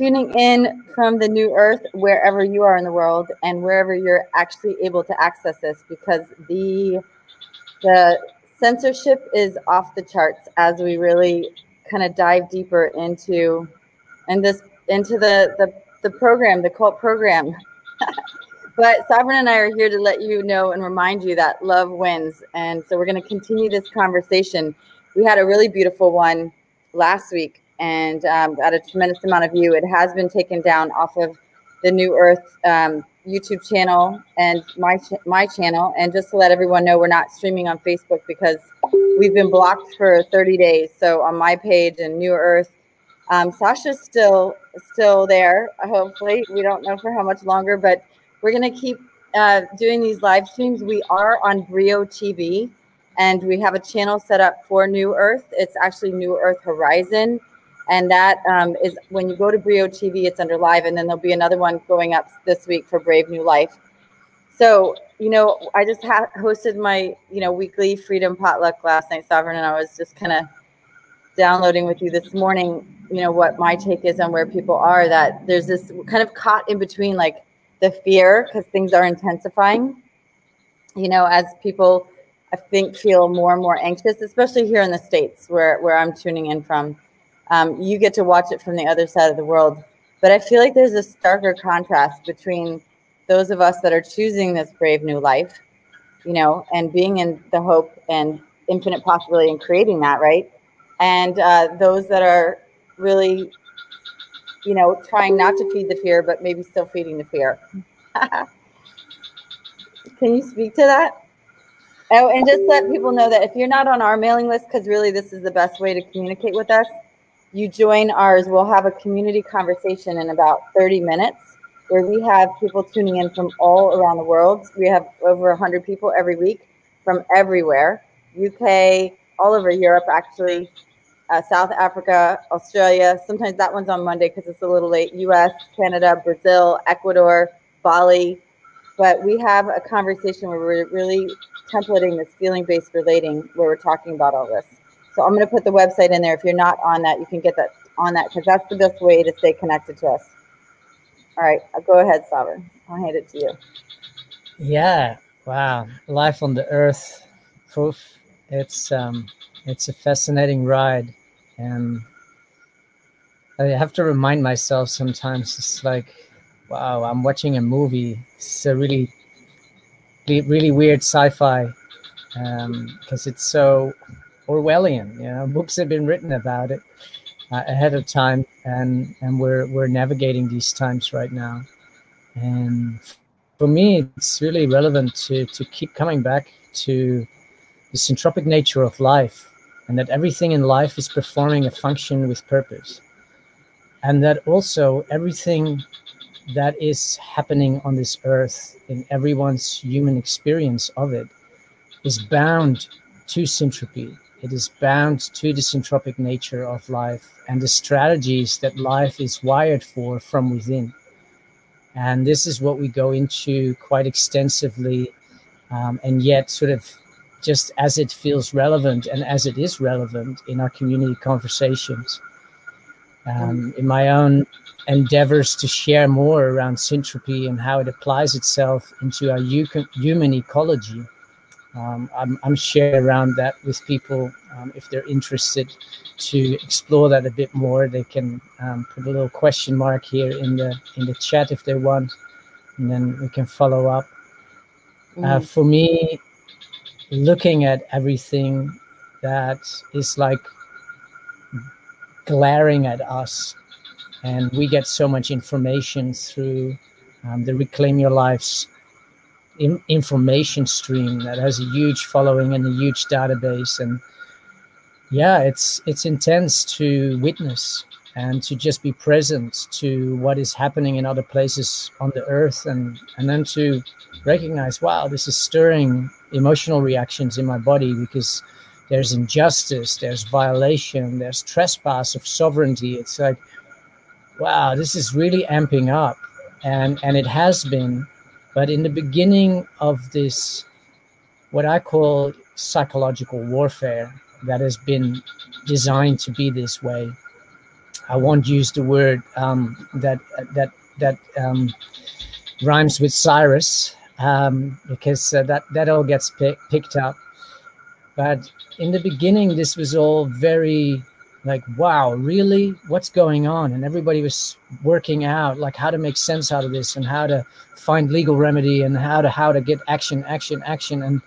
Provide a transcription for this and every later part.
tuning in from the new earth wherever you are in the world and wherever you're actually able to access this because the the censorship is off the charts as we really kind of dive deeper into and this into the the, the program the cult program. But sovereign and i are here to let you know and remind you that love wins. And so we're going to continue this conversation. We had a really beautiful one last week and um, got a tremendous amount of view. It has been taken down off of the New Earth um, YouTube channel and my ch- my channel. And just to let everyone know, we're not streaming on Facebook because we've been blocked for 30 days. So on my page and New Earth, um, Sasha's still still there. Hopefully, we don't know for how much longer, but we're gonna keep uh, doing these live streams. We are on Brio TV, and we have a channel set up for New Earth. It's actually New Earth Horizon and that um, is when you go to Brio TV, it's under live, and then there'll be another one going up this week for Brave New Life. So, you know, I just ha- hosted my, you know, weekly Freedom Potluck last night, Sovereign, and I was just kind of downloading with you this morning, you know, what my take is on where people are, that there's this kind of caught in between like the fear because things are intensifying, you know, as people, I think, feel more and more anxious, especially here in the States where, where I'm tuning in from um, you get to watch it from the other side of the world. But I feel like there's a starker contrast between those of us that are choosing this brave new life, you know, and being in the hope and infinite possibility and creating that, right? And uh, those that are really, you know, trying not to feed the fear, but maybe still feeding the fear. Can you speak to that? Oh, and just let people know that if you're not on our mailing list, because really this is the best way to communicate with us, you join ours, we'll have a community conversation in about 30 minutes where we have people tuning in from all around the world. We have over 100 people every week from everywhere UK, all over Europe, actually, uh, South Africa, Australia. Sometimes that one's on Monday because it's a little late. US, Canada, Brazil, Ecuador, Bali. But we have a conversation where we're really templating this feeling based relating where we're talking about all this. So I'm going to put the website in there. If you're not on that, you can get that on that because that's the best way to stay connected to us. All right, I'll go ahead, Sovereign. I'll hand it to you. Yeah. Wow. Life on the Earth. Proof. It's um, it's a fascinating ride, and I have to remind myself sometimes. It's like, wow, I'm watching a movie. It's a really, really weird sci-fi because um, it's so Orwellian. You know, books have been written about it uh, ahead of time, and and we're we're navigating these times right now. And for me, it's really relevant to to keep coming back to the syntropic nature of life, and that everything in life is performing a function with purpose, and that also everything that is happening on this earth in everyone's human experience of it is bound to syntropy it is bound to the syntropic nature of life and the strategies that life is wired for from within. And this is what we go into quite extensively, um, and yet, sort of just as it feels relevant and as it is relevant in our community conversations. Um, in my own endeavors to share more around syntropy and how it applies itself into our human ecology um, I'm, I'm sharing around that with people. Um, if they're interested to explore that a bit more, they can um, put a little question mark here in the in the chat if they want, and then we can follow up. Uh, mm. Uh, for me, looking at everything that is like glaring at us, and we get so much information through um, the Reclaim Your Lives in, information stream that has a huge following and a huge database. And yeah it's it's intense to witness and to just be present to what is happening in other places on the earth and and then to recognize wow this is stirring emotional reactions in my body because there's injustice there's violation there's trespass of sovereignty. It's like wow this is really amping up. And and it has been but in the beginning of this, what I call psychological warfare that has been designed to be this way, I won't use the word um, that that that um, rhymes with Cyrus um, because uh, that that all gets pick, picked up. But in the beginning, this was all very like, wow, really? What's going on? And everybody was working out like how to make sense out of this and how to find legal remedy and how to how to get action, action, action. And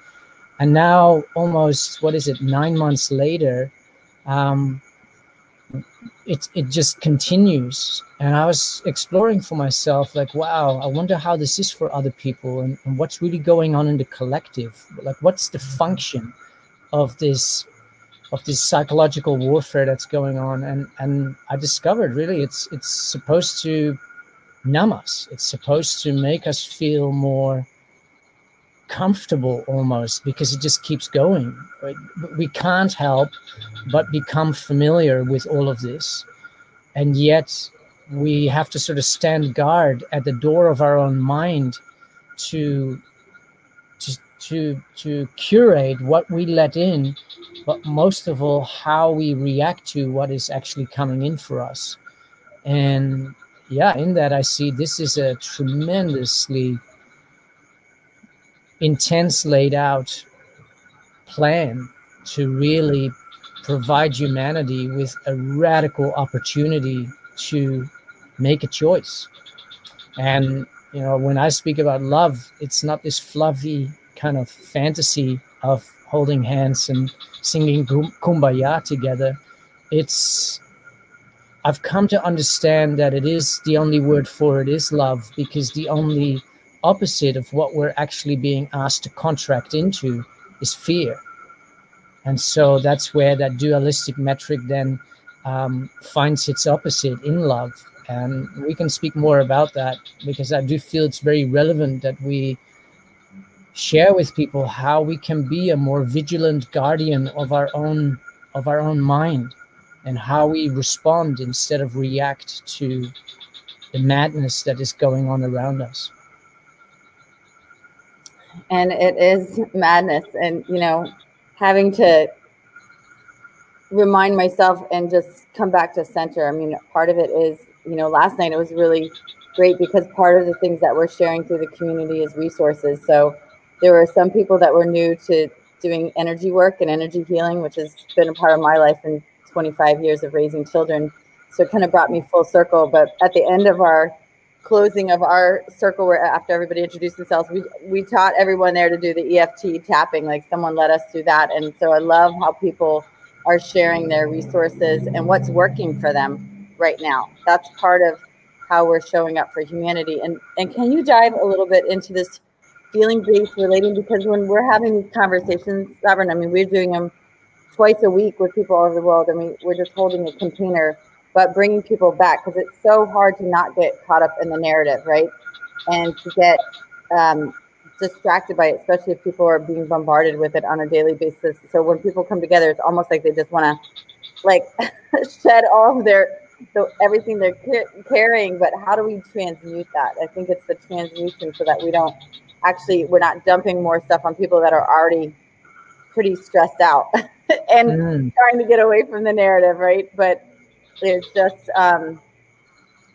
and now almost what is it? Nine months later, um, it it just continues and i was exploring for myself like wow i wonder how this is for other people and, and what's really going on in the collective like what's the function of this of this psychological warfare that's going on and and i discovered really it's it's supposed to numb us it's supposed to make us feel more comfortable almost because it just keeps going. We can't help but become familiar with all of this. And yet we have to sort of stand guard at the door of our own mind to to to, curate what we let in, but most of all how we react to what is actually coming in for us. And yeah, in that I see this is a tremendously intense laid out plan to really provide humanity with a radical opportunity to make a choice. And you know, when I speak about love, it's not this fluffy kind of fantasy of holding hands and singing kumbaya together. It's I've come to understand that it is the only word for it is love because the only opposite of what we're actually being asked to contract into is fear. And so that's where that dualistic metric then um, finds its opposite in love. And we can speak more about that because I do feel it's very relevant that we share with people how we can be a more vigilant guardian of our own of our own mind and how we respond instead of react to the madness that is going on around us. And it is madness. And you know having to remind myself and just come back to center. I mean part of it is you know last night it was really great because part of the things that we're sharing through the community is resources. So there were some people that were new to doing energy work and energy healing which has been a part of my life in 25 years of raising children. So it kind of brought me full circle but at the end of our closing of our circle where after everybody introduced themselves we we taught everyone there to do the EFT tapping like someone let us do that. And so I love how people are sharing their resources and what's working for them right now. That's part of how we're showing up for humanity. And and can you dive a little bit into this feeling based relating because when we're having these conversations Sovereign I mean we're doing them twice a week with people all over the world I mean we're just holding a container but bringing people back because it's so hard to not get caught up in the narrative, right? And to get um, distracted by it, especially if people are being bombarded with it on a daily basis. So when people come together, it's almost like they just want to like shed all of their so everything they're carrying. But how do we transmute that? I think it's the transmutation so that we don't actually we're not dumping more stuff on people that are already pretty stressed out and mm. trying to get away from the narrative, right? But it's just um,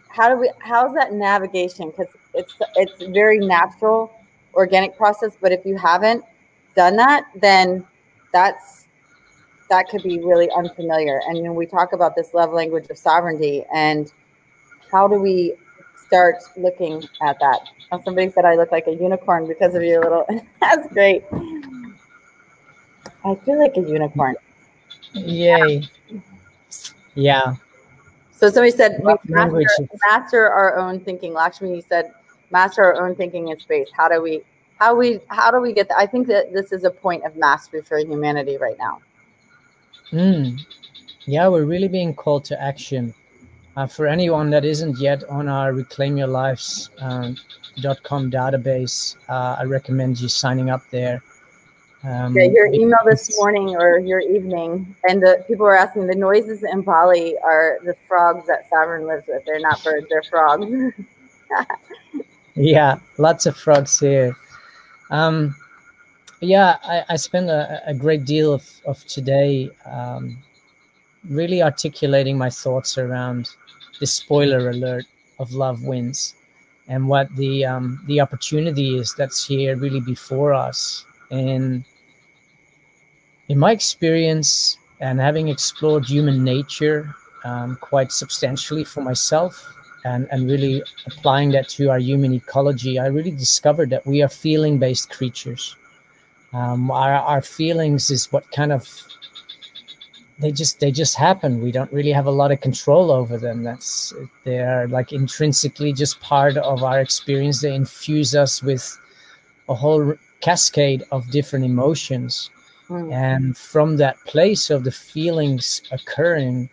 how do we how's that navigation because it's it's very natural organic process but if you haven't done that then that's that could be really unfamiliar and when we talk about this love language of sovereignty and how do we start looking at that oh, somebody said i look like a unicorn because of your little that's great i feel like a unicorn yay yeah so somebody said master, master our own thinking. Lakshmi, you said master our own thinking in space. How do we how we how do we get that? I think that this is a point of mastery for humanity right now. Mm. Yeah, we're really being called to action. Uh, for anyone that isn't yet on our Reclaim Your Lives uh, database, uh, I recommend you signing up there. Um, yeah, your email this morning or your evening, and the people were asking the noises in Bali are the frogs that Sovereign lives with. They're not birds; they're frogs. yeah, lots of frogs here. Um, yeah, I, I spend a, a, great deal of, of today um, really articulating my thoughts around the spoiler alert of love wins and what the um, the opportunity is that's here really before us and in my experience and having explored human nature um, quite substantially for myself and, and really applying that to our human ecology, I really discovered that we are feeling based creatures. Um, our, our feelings is what kind of they just they just happen we don't really have a lot of control over them that's they are like intrinsically just part of our experience they infuse us with a whole cascade of different emotions mm. and from that place of the feelings occurring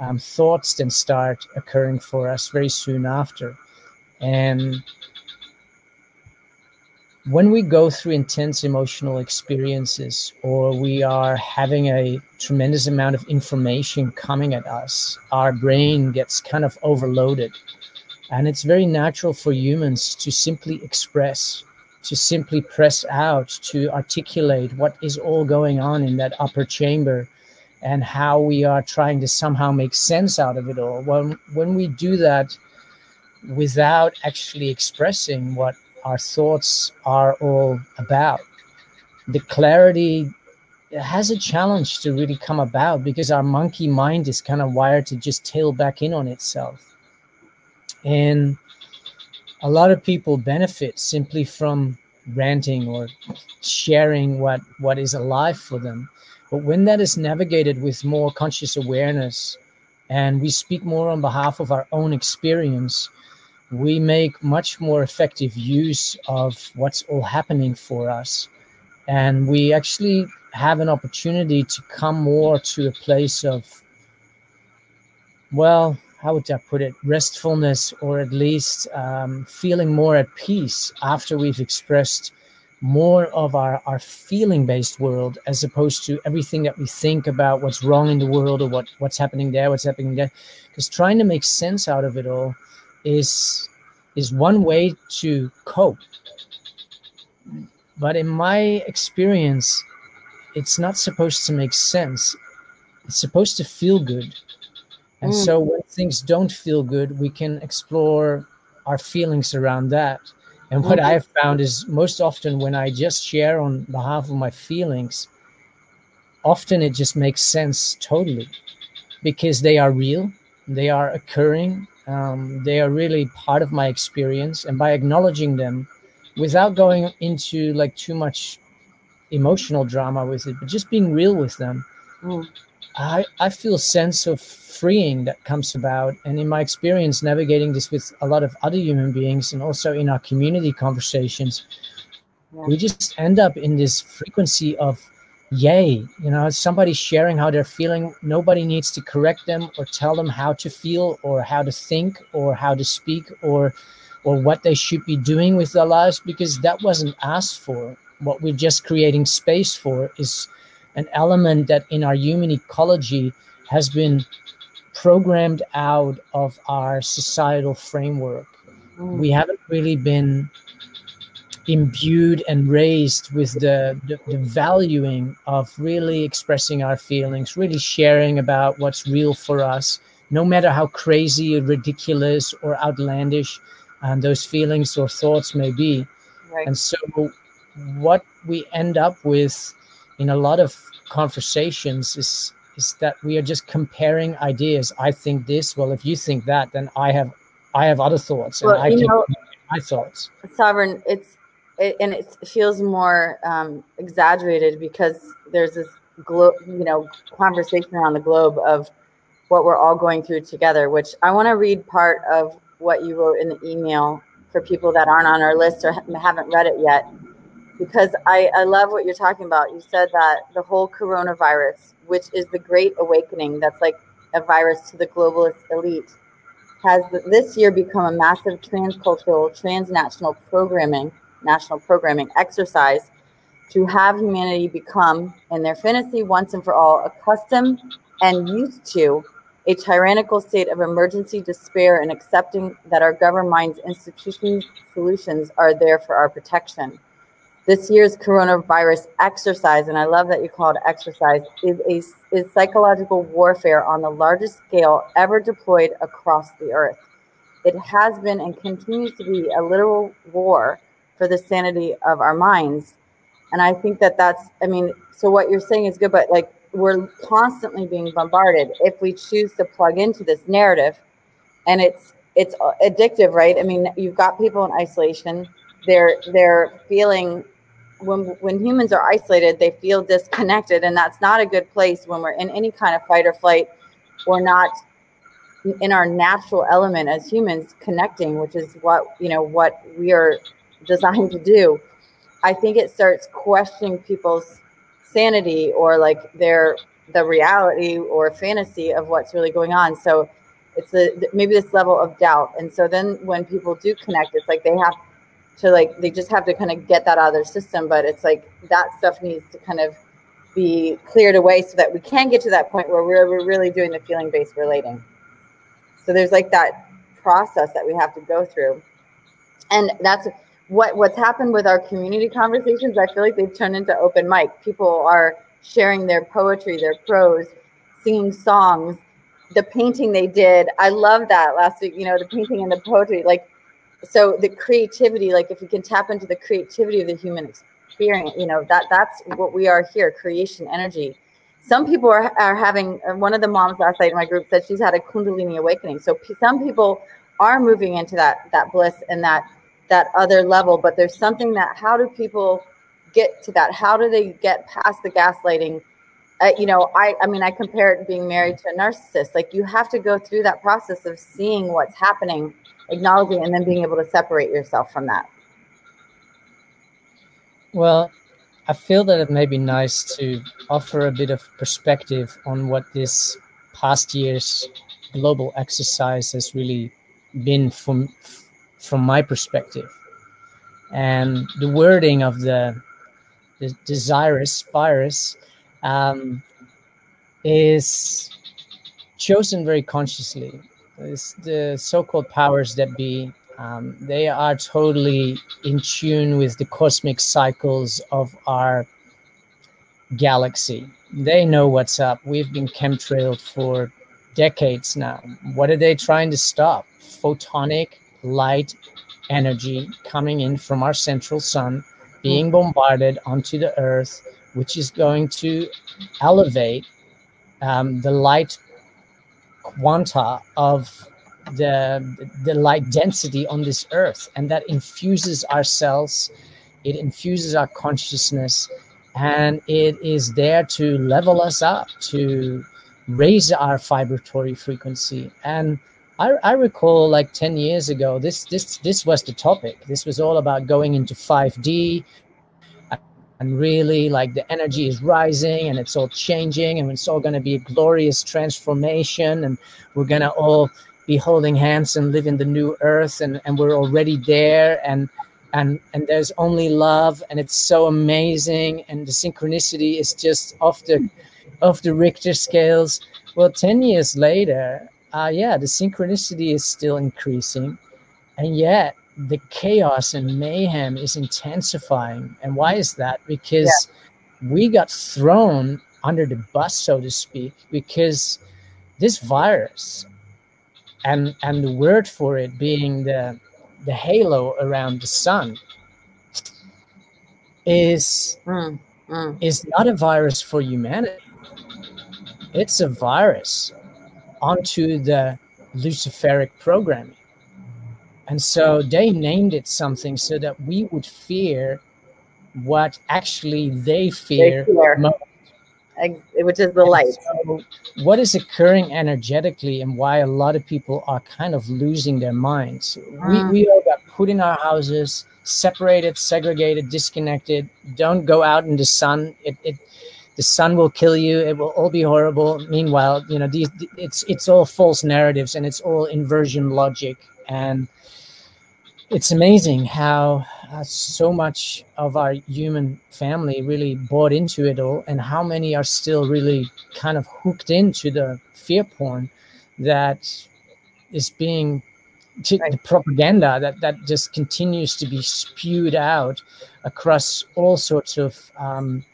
um, thoughts then start occurring for us very soon after. And when we go through intense emotional experiences or we are having a tremendous amount of information coming at us, our brain gets kind of overloaded. And it's very natural for humans to simply express, to simply press out, to articulate what is all going on in that upper chamber and how we are trying to somehow make sense out of it all. When when we do that without actually expressing what our thoughts are all about, the clarity has a challenge to really come about because our monkey mind is kind of wired to just tail back in on itself. And a lot of people benefit simply from ranting or sharing what what is alive for them but when that is navigated with more conscious awareness and we speak more on behalf of our own experience, we make much more effective use of what's all happening for us. And we actually have an opportunity to come more to a place of, well, how would I put it, restfulness, or at least um, feeling more at peace after we've expressed more of our, our feeling based world as opposed to everything that we think about what's wrong in the world or what, what's happening there, what's happening there. Because trying to make sense out of it all is is one way to cope. But in my experience, it's not supposed to make sense. It's supposed to feel good. And mm. so when things don't feel good, we can explore our feelings around that and what I've found is most often when I just share on behalf of my feelings, often it just makes sense totally because they are real, they are occurring, um, they are really part of my experience. And by acknowledging them without going into like too much emotional drama with it, but just being real with them, mm. I, I feel a sense of freeing that comes about. And in my experience, navigating this with a lot of other human beings and also in our community conversations, yeah. we just end up in this frequency of yay you know somebody sharing how they're feeling nobody needs to correct them or tell them how to feel or how to think or how to speak or or what they should be doing with their lives because that wasn't asked for what we're just creating space for is an element that in our human ecology has been programmed out of our societal framework. Mm. We haven't really been imbued and raised with the, the, the, valuing of really expressing our feelings, really sharing about what's real for us, no matter how crazy or ridiculous or outlandish um, those feelings or thoughts may be. Right. And so, what we end up with in a lot of conversations is is that we are just comparing ideas. I think this. Well, if you think that, then I have I have other thoughts, and I can know, my thoughts. Sovereign, it's it, and it feels more um, exaggerated because there's this glo- you know conversation around the globe of what we're all going through together. Which I want to read part of what you wrote in the email for people that aren't on our list or haven't read it yet because I, I love what you're talking about. You said that the whole coronavirus, which is the great awakening, that's like a virus to the globalist elite, has this year become a massive transcultural, transnational programming, national programming exercise to have humanity become, in their fantasy once and for all, accustomed and used to a tyrannical state of emergency despair and accepting that our government's institutions solutions are there for our protection this year's coronavirus exercise, and I love that you call it exercise, is a is psychological warfare on the largest scale ever deployed across the earth. It has been and continues to be a literal war for the sanity of our minds. And I think that that's, I mean, so what you're saying is good, but like we're constantly being bombarded if we choose to plug into this narrative. And it's it's addictive right? I mean you've got people in isolation. They're they're feeling when when humans are isolated they feel disconnected. And that's not a good place when we're in any kind of fight or flight or not in our natural element as humans connecting which is what you know what we are designed to do i think it starts questioning people's sanity or like their the reality or fantasy of what's really going on. So it's a maybe this level of doubt. And so then when people do connect it's like they have to like they just have to kind of get that out of their system. But it's like that stuff needs to kind of be cleared away so that we can get to that point where we're, we're really doing the feeling based relating. So there's like that process that we have to go through. And that's what what's happened with our community conversations i feel like they've turned into open mic. People are sharing their poetry their prose singing songs. The painting they did i love that last week you know the painting and the poetry like so the creativity like if we can tap into the creativity of the human experience you know that that's what we are here creation energy. Some people are, are having uh, one of the moms last night in my group said she's had a kundalini awakening. So some people are moving into that that bliss and that that other level but there's something that how do people get to that? How do they get past the gaslighting? Uh, you know i i mean i compare it being married to a narcissist. Like you have to go through that process of seeing what's happening acknowledging and then being able to separate yourself from that. Well i feel that it may be nice to offer a bit of perspective on what this past year's global exercise has really been from from my perspective. And the wording of the, the desirous virus um, is chosen very consciously. It's the so-called powers that be um, they are totally in tune with the cosmic cycles of our galaxy. They know what's up. We've been chemtrailed for decades now. What are they trying to stop? Photonic light energy coming in from our central sun being bombarded onto the earth which is going to elevate um, the light quanta of the the light density on this earth. And that infuses our cells it infuses our consciousness and it is there to level us up to raise our vibratory frequency. And I, I recall like 10 years ago this this this was the topic. This was all about going into 5d and really like the energy is rising and it's all changing and it's all going to be a glorious transformation and we're going to all be holding hands and live in the new earth and, and we're already there and and and there's only love and it's so amazing and the synchronicity is just off the off the richter scales. Well 10 years later uh yeah the synchronicity is still increasing and yet the chaos and mayhem is intensifying. And why is that? Because yeah. we got thrown under the bus, so to speak, because this virus and and the word for it being the the halo around the sun is mm, mm. is not a virus for humanity. It's a virus onto the Luciferic programming. And so they named it something so that we would fear what actually they fear, they fear. most. Which is the and light. So what is occurring energetically and why a lot of people are kind of losing their minds. Mm. We, we all got put in our houses, separated, segregated, disconnected. Don't go out in the sun. It, it the sun will kill you. It will all be horrible. Meanwhile, you know, these it's it's all false narratives and it's all inversion logic. And it's amazing how uh, so much of our human family really bought into it all and how many are still really kind of hooked into the fear porn that is being to right. the propaganda that that just continues to be spewed out across all sorts of um,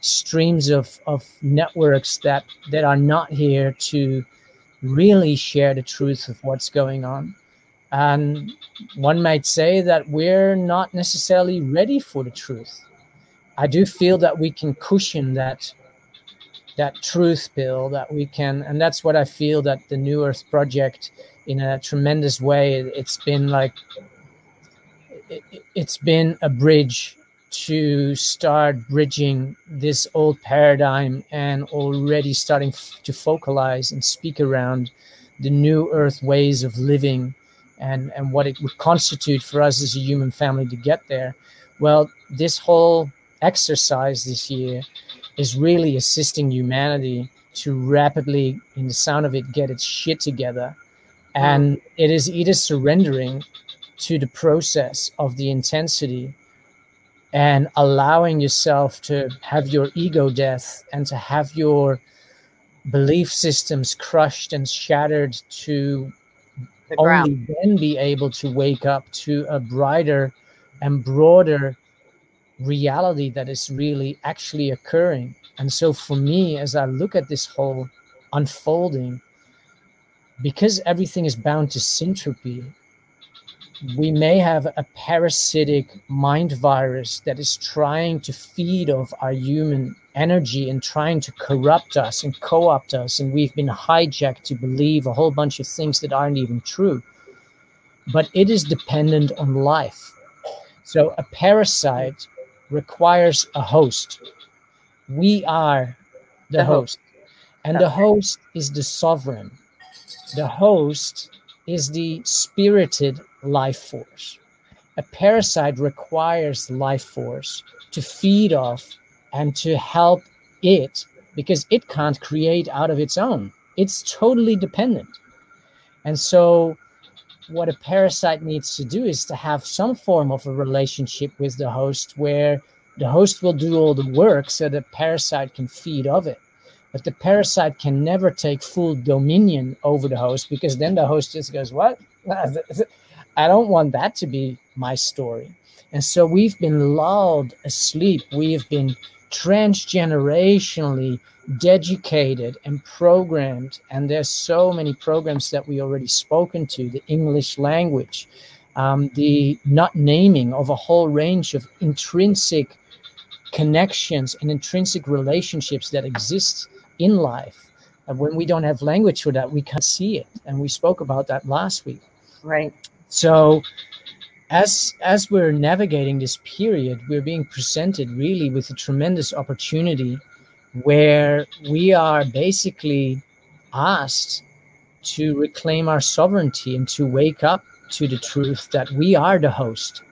streams of, of networks that that are not here to really share the truth of what's going on. And one might say that we're not necessarily ready for the truth. I do feel that we can cushion that that truth bill that we can and that's what i feel that the new earth project in a tremendous way it's been like it, it's been a bridge to start bridging this old paradigm and already starting to focalize and speak around the new earth ways of living and and what it would constitute for us as a human family to get there well this whole exercise this year is really assisting humanity to rapidly, in the sound of it, get its shit together. And it is either surrendering to the process of the intensity and allowing yourself to have your ego death and to have your belief systems crushed and shattered to only then be able to wake up to a brighter and broader reality that is really actually occurring. And so for me, as I look at this whole unfolding, because everything is bound to syntropy, we may have a parasitic mind virus that is trying to feed off our human energy and trying to corrupt us and co-opt us and we've been hijacked to believe a whole bunch of things that aren't even true but it is dependent on life so a parasite requires a host. We are the, the host. host. And the host is the sovereign. The host is the spirited life force. A parasite requires life force to feed off and to help it because it can't create out of its own. It's totally dependent. And so what a parasite needs to do is to have some form of a relationship with the host where the host will do all the work so the parasite can feed of it but the parasite can never take full dominion over the host because then the host just goes what i don't want that to be my story. And so we've been lulled asleep. We've been transgenerationally educated and programmed. And there's so many programs that we already spoken to the english language um, the not naming of a whole range of intrinsic connections and intrinsic relationships that exist in life. And when we don't have language for that we can't see it. And we spoke about that last week. Right so as as we're navigating this period we're being presented really with a tremendous opportunity where we are basically asked to reclaim our sovereignty and to wake up to the truth that we are the host.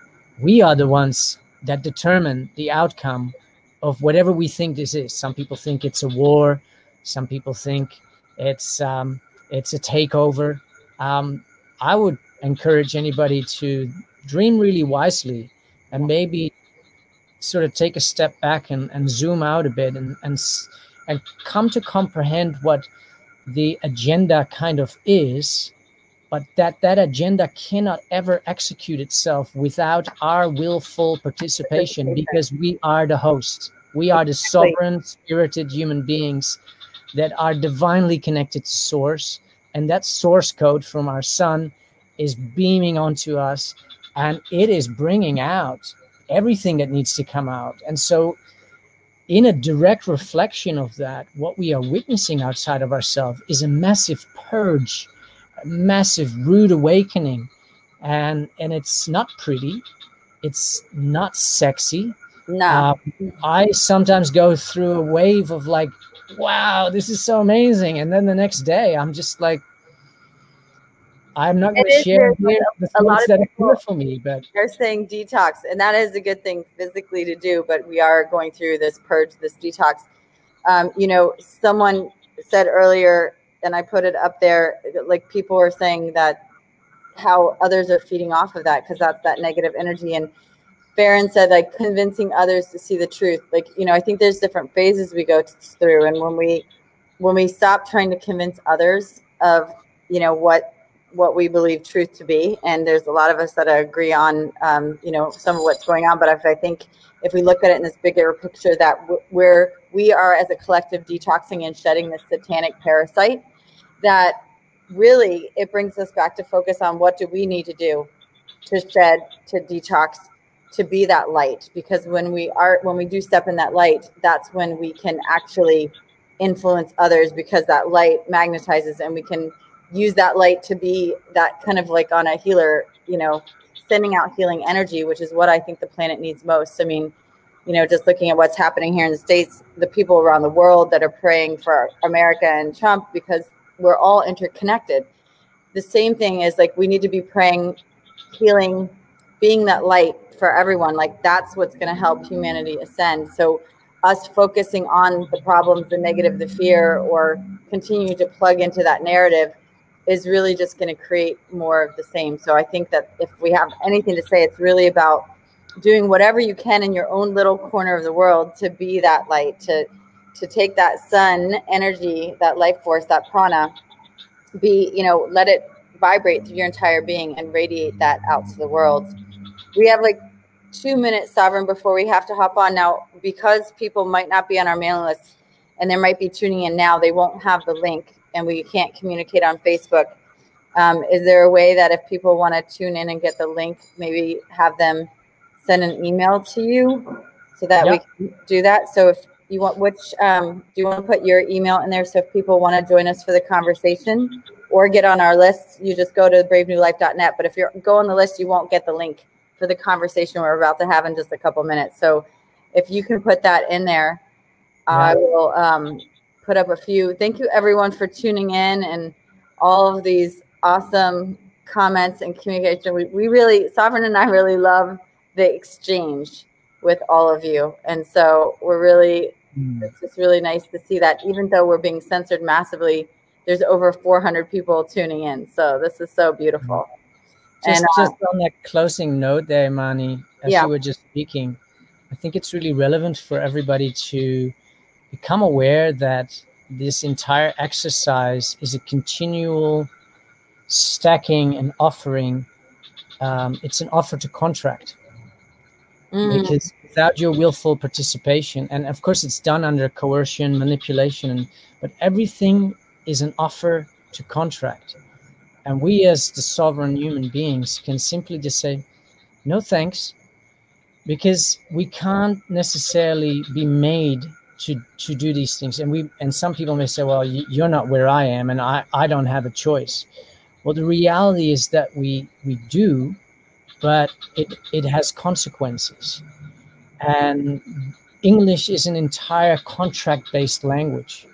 We are the ones that determine the outcome of whatever we think this is. Some people think it's a war. Some people think it's um, it's a takeover. Um, I would encourage anybody to dream really wisely and maybe sort of take a step back and, and zoom out a bit and, and and come to comprehend what the agenda kind of is but that that agenda cannot ever execute itself without our willful participation because we are the host. We are the sovereign spirited human beings that are divinely connected to source and that source code from our sun is beaming onto us and it is bringing out everything that needs to come out. And so in a direct reflection of that what we are witnessing outside of ourselves is a massive purge a massive rude awakening. And and it's not pretty. It's not sexy. No. Uh, i sometimes go through a wave of like wow this is so amazing. And then the next day i'm just like i'm not going to share here the a lot of that are for me but they're saying detox and that is a good thing physically to do but we are going through this purge this detox um, you know someone said earlier and I put it up there. Like people were saying that how others are feeding off of that because that's that negative energy. And Baron said like convincing others to see the truth. Like you know, I think there's different phases we go through, and when we when we stop trying to convince others of you know what what we believe truth to be. And there's a lot of us that agree on, um, you know, some of what's going on. But if I think if we look at it in this bigger picture, that we're we are as a collective detoxing and shedding this satanic parasite, that really it brings us back to focus on what do we need to do to shed, to detox, to be that light. Because when we are when we do step in that light, that's when we can actually influence others because that light magnetizes and we can use that light to be that kind of like on a healer, you know, sending out healing energy, which is what I think the planet needs most. I mean, you know, just looking at what's happening here in the States, the people around the world that are praying for America and Trump because we're all interconnected. The same thing is like we need to be praying, healing, being that light for everyone. Like that's what's going to help humanity ascend. So, us focusing on the problems, the negative, the fear, or continue to plug into that narrative is really just going to create more of the same. So I think that if we have anything to say, it's really about doing whatever you can in your own little corner of the world to be that light, to to take that sun energy, that life force, that prana, be, you know, let it vibrate through your entire being and radiate that out to the world. We have like two minutes, Sovereign, before we have to hop on. Now, because people might not be on our mailing list and they might be tuning in now, they won't have the link and we can't communicate on Facebook. Um, is there a way that if people want to tune in and get the link, maybe have them send an email to you so that yep. we can do that? So if you want, which um, do you want to put your email in there? So if people want to join us for the conversation or get on our list, you just go to bravenewlife.net. But if you go on the list, you won't get the link for the conversation we're about to have in just a couple minutes. So if you can put that in there, I will um, put up a few. Thank you everyone for tuning in and all of these awesome comments and communication. We, we really, Sovereign and I really love the exchange with all of you. And so we're really, mm. it's just really nice to see that even though we're being censored massively, there's over 400 people tuning in. So this is so beautiful. Just, and, uh, just on that closing note there, Mani, as yeah. you were just speaking, I think it's really relevant for everybody to become aware that this entire exercise is a continual stacking and offering. Um, it's an offer to contract mm. because without your willful participation, and of course it's done under coercion, manipulation, but everything is an offer to contract. And we, as the sovereign human beings, can simply just say, no thanks, because we can't necessarily be made to to do these things. And we and some people may say well you're not where i am and i i don't have a choice. Well the reality is that we we do but it it has consequences. And english is an entire contract based language.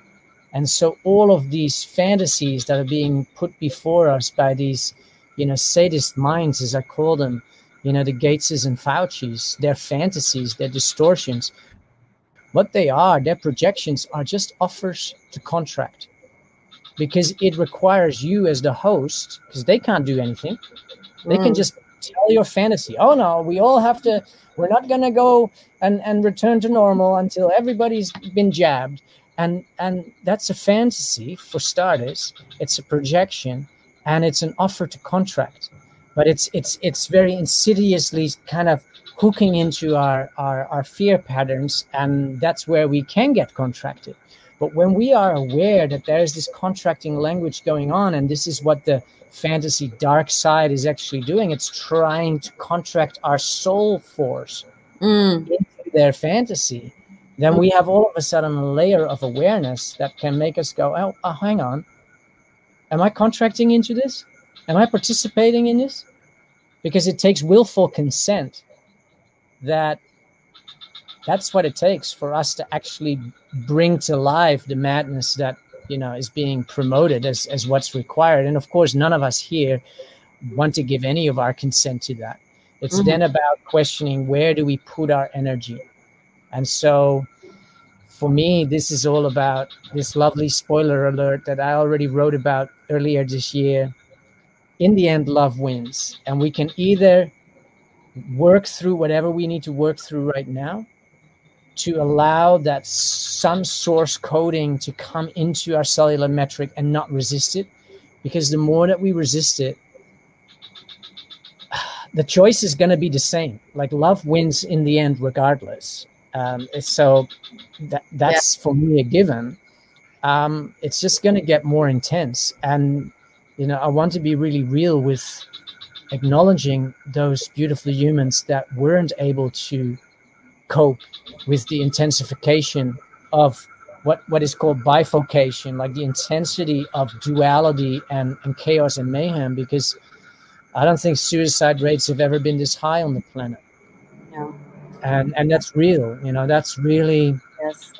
And so all of these fantasies that are being put before us by these you know sadist minds as i call them you know the gateses and fauci's their fantasies their distortions what they are, their projections are just offers to contract because it requires you as the host, because they can't do anything. They mm. can just tell your fantasy, oh no, we all have to, we're not going to go and, and return to normal until everybody's been jabbed. And, and that's a fantasy for starters. It's a projection and it's an offer to contract. But it's, it's, it's very insidiously kind of hooking into our, our, our fear patterns, and that's where we can get contracted. But when we are aware that there is this contracting language going on, and this is what the fantasy dark side is actually doing, it's trying to contract our soul force mm. into their fantasy, then we have all of a sudden a layer of awareness that can make us go, oh, oh hang on. Am I contracting into this? Am I participating in this? Because it takes willful consent that that's what it takes for us to actually bring to life the madness that you know is being promoted as as what's required. And of course none of us here want to give any of our consent to that. It's mm-hmm. then about questioning where do we put our energy? And so for me this is all about this lovely spoiler alert that i already wrote about earlier this year. In the end love wins and we can either work through whatever we need to work through right now to allow that sun source coding to come into our cellular metric and not resist it because the more that we resist it, the choice is going to be the same. Like love wins in the end, regardless. Um, so that that's yeah. for me a given. Um, it's just going to get more intense, and you know, I want to be really real with acknowledging those beautiful humans that weren't able to cope with the intensification of what what is called bifurcation, like the intensity of duality and, and chaos and mayhem, because I don't think suicide rates have ever been this high on the planet. No. And and that's real, you know, that's really yes.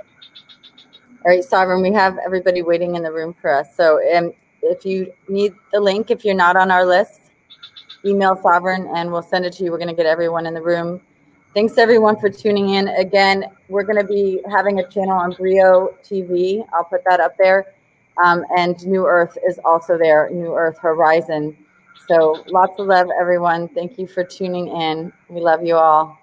All right, Sovereign, we have everybody waiting in the room for us. So um, if you need the link, if you're not on our list, email Sovereign and we'll send it to you. We're going to get everyone in the room Thanks everyone for tuning in. Again, we're going to be having a channel on Brio TV. I'll put that up there. Um, and New Earth is also there, New Earth Horizon. So lots of love, everyone. Thank you for tuning in. We love you all.